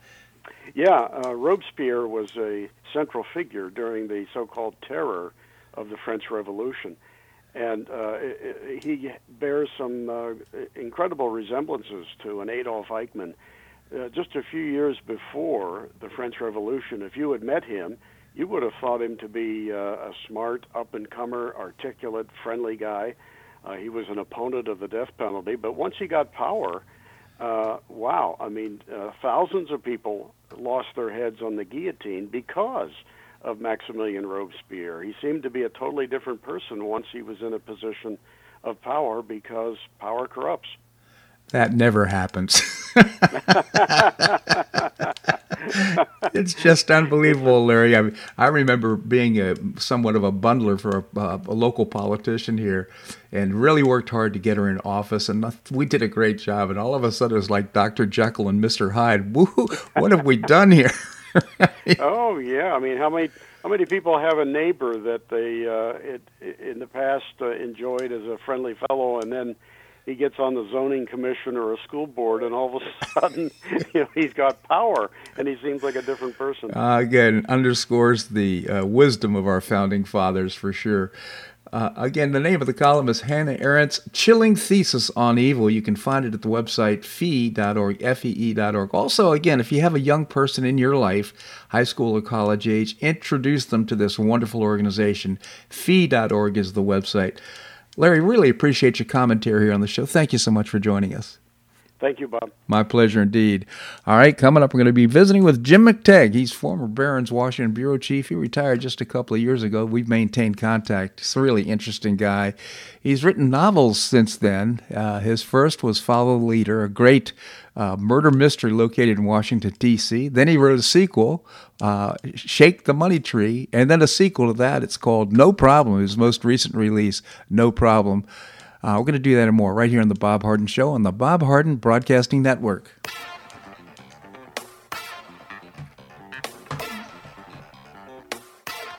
Yeah, uh, Robespierre was a central figure during the so-called terror of the French Revolution, and uh, he bears some uh, incredible resemblances to an Adolf Eichmann. Uh, just a few years before the French Revolution, if you had met him, you would have thought him to be uh, a smart, up and comer, articulate, friendly guy. Uh, he was an opponent of the death penalty, but once he got power, uh, wow! I mean, uh, thousands of people lost their heads on the guillotine because of Maximilien Robespierre. He seemed to be a totally different person once he was in a position of power because power corrupts. That never happens. it's just unbelievable, Larry. I, mean, I remember being a somewhat of a bundler for a, a, local politician here, and really worked hard to get her in office. And we did a great job. And all of a sudden, it was like Dr. Jekyll and Mr. Hyde. Woo, what have we done here? oh yeah, I mean, how many how many people have a neighbor that they uh, it, in the past uh, enjoyed as a friendly fellow, and then he gets on the zoning commission or a school board, and all of a sudden, you know, he's got power, and he seems like a different person. Uh, again, underscores the uh, wisdom of our founding fathers for sure. Uh, again, the name of the column is Hannah Arendt's Chilling Thesis on Evil. You can find it at the website fee.org, F-E-E.org. Also, again, if you have a young person in your life, high school or college age, introduce them to this wonderful organization. Fee.org is the website. Larry, really appreciate your commentary here on the show. Thank you so much for joining us. Thank you, Bob. My pleasure indeed. All right, coming up, we're going to be visiting with Jim McTague. He's former Barron's Washington bureau chief. He retired just a couple of years ago. We've maintained contact. He's a really interesting guy. He's written novels since then. Uh, his first was Follow the Leader, a great uh, murder mystery located in Washington, D.C. Then he wrote a sequel, uh, Shake the Money Tree, and then a sequel to that. It's called No Problem, his most recent release, No Problem. Uh, we're going to do that and more right here on The Bob Harden Show on the Bob Harden Broadcasting Network.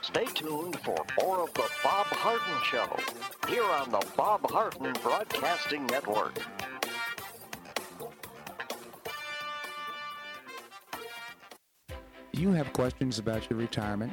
Stay tuned for more of The Bob Harden Show here on the Bob Harden Broadcasting Network. you have questions about your retirement,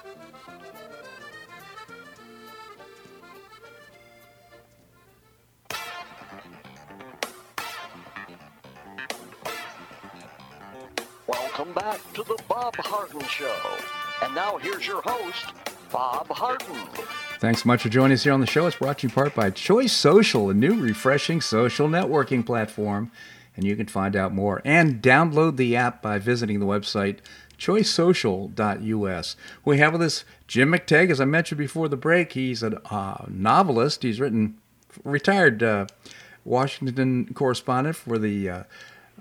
Welcome back to the Bob Harden Show. And now here's your host, Bob Harden. Thanks so much for joining us here on the show. It's brought to you in part by Choice Social, a new refreshing social networking platform. And you can find out more and download the app by visiting the website choicesocial.us. We have with us Jim McTague. As I mentioned before the break, he's a uh, novelist. He's written, retired uh, Washington correspondent for the uh,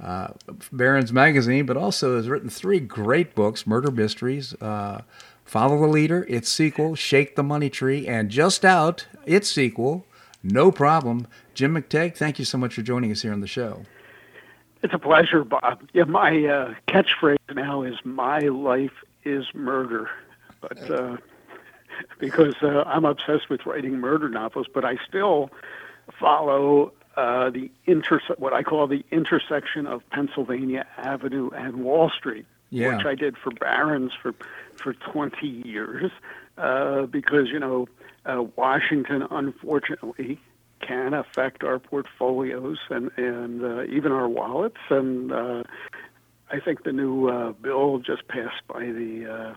uh, Barron's Magazine, but also has written three great books murder mysteries, uh, Follow the Leader, its sequel, Shake the Money Tree, and just out, its sequel, No Problem. Jim McTague, thank you so much for joining us here on the show. It's a pleasure, Bob. Yeah, my uh, catchphrase now is "My life is murder," but uh, because uh, I'm obsessed with writing murder novels, but I still follow uh, the interse- what I call the intersection of Pennsylvania Avenue and Wall Street, yeah. which I did for Barron's for for 20 years, uh, because you know uh, Washington, unfortunately, can affect our portfolios and and uh, even our wallets. And uh, I think the new uh, bill just passed by the uh,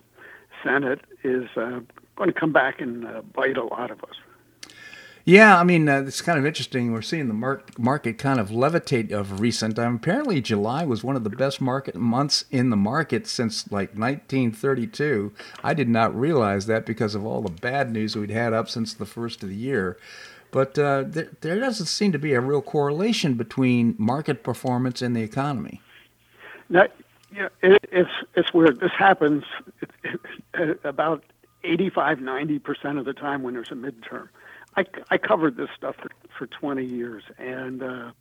Senate is uh, going to come back and uh, bite a lot of us. Yeah, I mean, uh, it's kind of interesting. We're seeing the mar- market kind of levitate of recent time. Apparently, July was one of the best market months in the market since like 1932. I did not realize that because of all the bad news we'd had up since the first of the year. But uh, there, there doesn't seem to be a real correlation between market performance and the economy. Now, yeah, it, it's it's weird. This happens about 85, 90 percent of the time when there's a midterm. I, I covered this stuff for, for 20 years, and uh,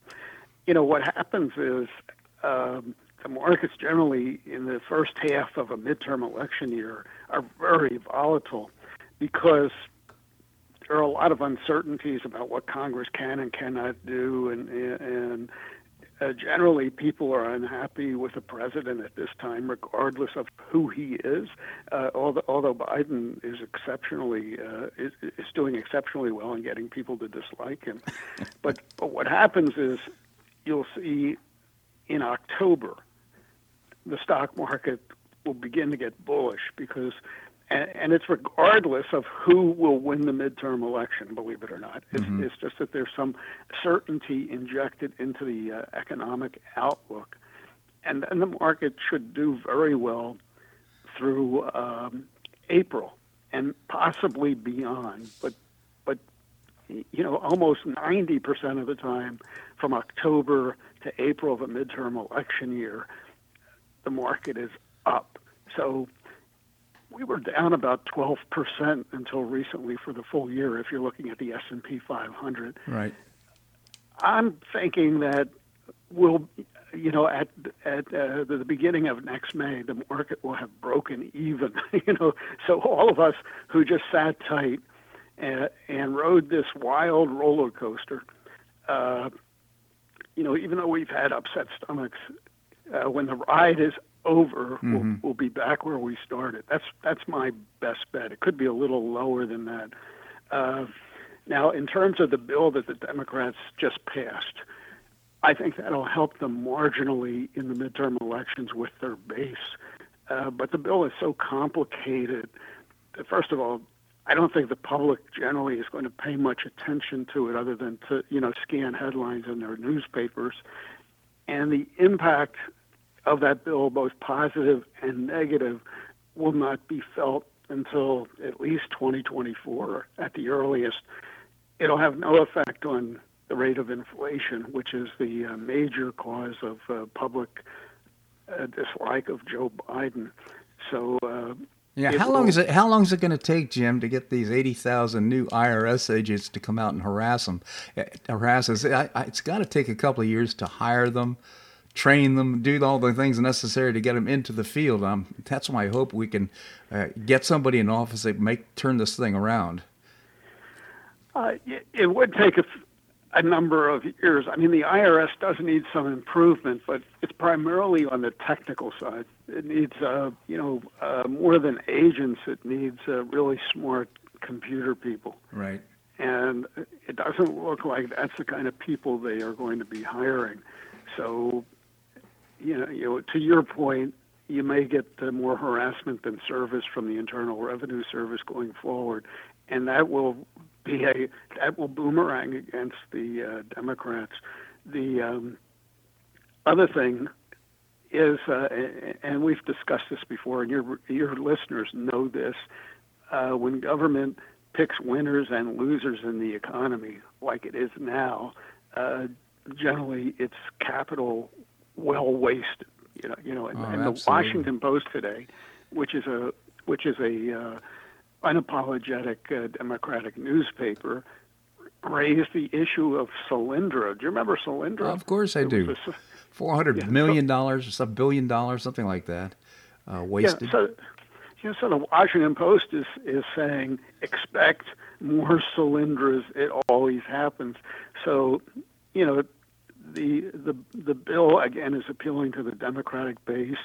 you know what happens is um, the markets generally in the first half of a midterm election year are very volatile because there are a lot of uncertainties about what Congress can and cannot do, and and uh, generally people are unhappy with the president at this time, regardless of who he is. Uh, although, although Biden is exceptionally uh, is, is doing exceptionally well in getting people to dislike him, but but what happens is you'll see in October the stock market will begin to get bullish because and, and, it's regardless of who will win the midterm election, believe it or not. It's, mm-hmm. it's just that there's some certainty injected into the uh, economic outlook. And then the market should do very well through um, April and possibly beyond. But, but you know, almost 90% of the time from October to April of a midterm election year, the market is up. So we were down about 12% until recently for the full year if you're looking at the S&P 500. Right. I'm thinking that we'll you know at at uh, the beginning of next May the market will have broken even, you know. So all of us who just sat tight and, and rode this wild roller coaster uh, you know, even though we've had upset stomachs, uh, when the ride is over, mm-hmm. we'll, we'll be back where we started. That's that's my best bet. It could be a little lower than that. Uh, now, in terms of the bill that the Democrats just passed, I think that'll help them marginally in the midterm elections with their base. Uh, but the bill is so complicated. That first of all, I don't think the public generally is going to pay much attention to it, other than to you know scan headlines in their newspapers. And the impact of that bill, both positive and negative, will not be felt until at least 2024 at the earliest. It'll have no effect on the rate of inflation, which is the uh, major cause of uh, public uh, dislike of Joe Biden. So. Uh, yeah, how long is it? How long is it going to take, Jim, to get these eighty thousand new IRS agents to come out and harass them? Uh, harass us. It's got to take a couple of years to hire them, train them, do all the things necessary to get them into the field. Um, that's my hope. We can uh, get somebody in office that make turn this thing around. Uh, it would take a, a, number of years. I mean, the IRS does need some improvement, but it's primarily on the technical side. It needs, uh, you know, uh, more than agents. It needs uh, really smart computer people. Right. And it doesn't look like that's the kind of people they are going to be hiring. So you know, you know, to your point, you may get more harassment than service from the Internal Revenue Service going forward, and that will be a that will boomerang against the uh, Democrats. The um, other thing is, uh, and we've discussed this before, and your your listeners know this. Uh, when government picks winners and losers in the economy, like it is now, uh, generally it's capital well wasted. You know, you know, and, oh, and the Washington Post today, which is a which is a uh, unapologetic uh, Democratic newspaper, raised the issue of Solyndra. Do you remember Solyndra? of course I it do. Four hundred yeah, million dollars, a billion dollars, something like that, uh, wasted. Yeah, so, you know, so the Washington Post is is saying expect more Solyndras. It always happens. So, you know, the the the bill again is appealing to the Democratic base.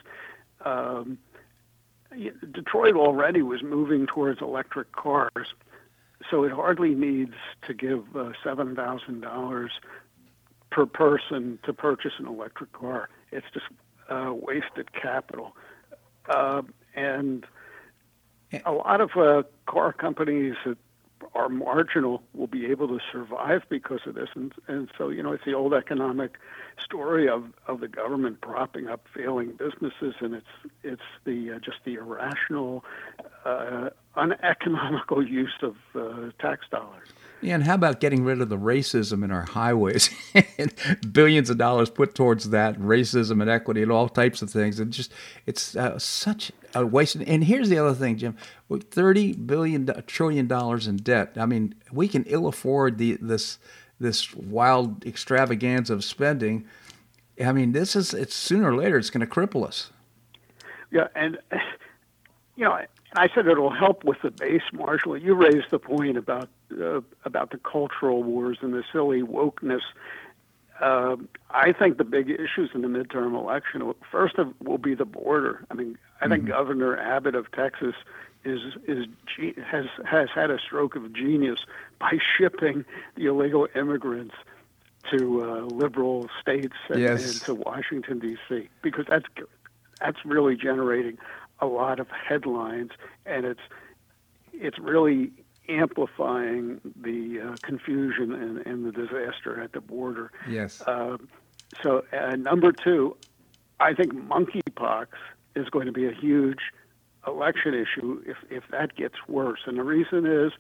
Um, Detroit already was moving towards electric cars, so it hardly needs to give uh, seven thousand dollars per person to purchase an electric car. It's just uh, wasted capital, uh, and a lot of uh, car companies that are marginal will be able to survive because of this. And, and so, you know, it's the old economic story of, of the government propping up failing businesses, and it's it's the uh, just the irrational, uh, uneconomical use of uh, tax dollars. Yeah, and how about getting rid of the racism in our highways? Billions of dollars put towards that racism and equity and all types of things. And just it's uh, such a waste. And here's the other thing, Jim: with thirty billion trillion dollars in debt. I mean, we can ill afford the this this wild extravaganza of spending. I mean, this is it's sooner or later it's going to cripple us. Yeah, and you know, I said it'll help with the base, Marshall. You raised the point about uh, about the cultural wars and the silly wokeness. Uh, I think the big issues in the midterm election, first of will be the border. I mean, I mm-hmm. think Governor Abbott of Texas is is has has had a stroke of genius by shipping the illegal immigrants to uh, liberal states and, yes. and to Washington D.C. because that's that's really generating a lot of headlines, and it's it's really amplifying the uh, confusion and, and, the disaster at the border. Yes. Uh, so, uh, number two, I think monkeypox is going to be a huge election issue if, if that gets worse. And the reason is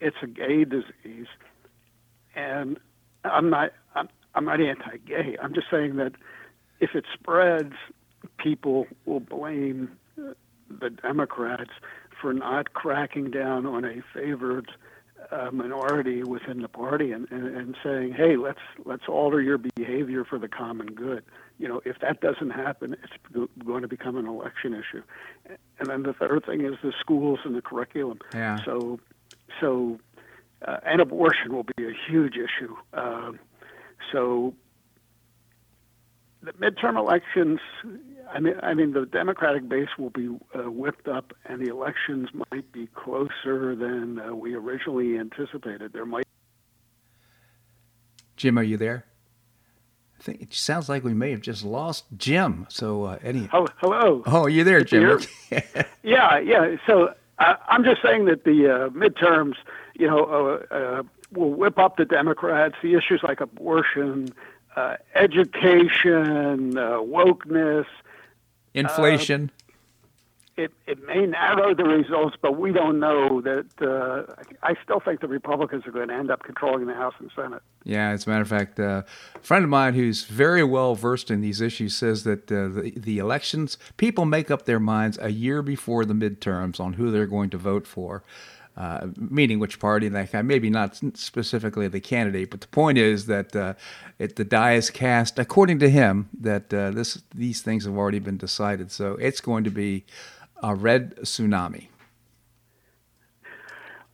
it's a gay disease. And I'm not, I'm, I'm not anti gay. I'm just saying that if it spreads, people will blame the Democrats for not cracking down on a favored uh, minority within the party and, and, and saying, "Hey, let's let's alter your behavior for the common good." You know, if that doesn't happen, it's going to become an election issue. And then the third thing is the schools and the curriculum. Yeah. So, so, uh, and abortion will be a huge issue. Uh, so, the midterm elections I mean, I mean, the Democratic base will be uh, whipped up, and the elections might be closer than uh, we originally anticipated. There might. Jim, are you there? I think it sounds like we may have just lost Jim. So, uh, any. Oh, hello. Oh, are you there, Jim? yeah, yeah. So uh, I'm just saying that the uh, midterms, you know, uh, uh, will whip up the Democrats. The issues like abortion, uh, education, uh, wokeness, Inflation. Uh, it, it may narrow the results, but we don't know that. Uh, I still think the Republicans are going to end up controlling the House and Senate. Yeah, as a matter of fact, uh, a friend of mine who's very well versed in these issues says that uh, the, the elections, people make up their minds a year before the midterms on who they're going to vote for uh, meaning which party and that kind. Maybe not specifically the candidate, but the point is that uh, it, the die is cast according to him that uh, this these things have already been decided. So it's going to be a red tsunami.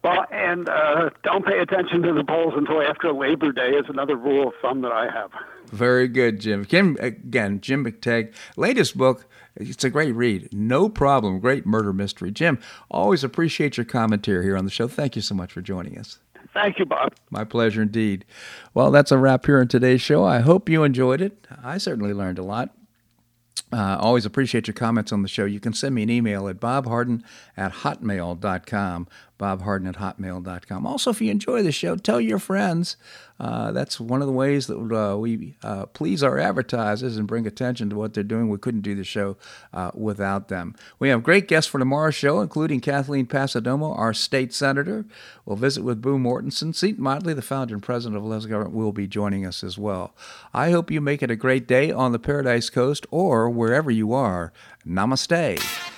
Well, and uh, don't pay attention to the polls until after Labor Day is another rule of thumb that I have. Very good, Jim. Jim again, Jim McTague, latest book it's a great read. No problem. Great murder mystery. Jim, always appreciate your commentary here on the show. Thank you so much for joining us. Thank you, Bob. My pleasure indeed. Well, that's a wrap here on today's show. I hope you enjoyed it. I certainly learned a lot. Uh, always appreciate your comments on the show. You can send me an email at bobharden at hotmail.com bobharden at hotmail.com. Also, if you enjoy the show, tell your friends. Uh, that's one of the ways that uh, we uh, please our advertisers and bring attention to what they're doing. We couldn't do the show uh, without them. We have great guests for tomorrow's show, including Kathleen Passidomo, our state senator. We'll visit with Boo Mortenson. Seton Motley, the founder and president of Less Government, will be joining us as well. I hope you make it a great day on the Paradise Coast or wherever you are. Namaste.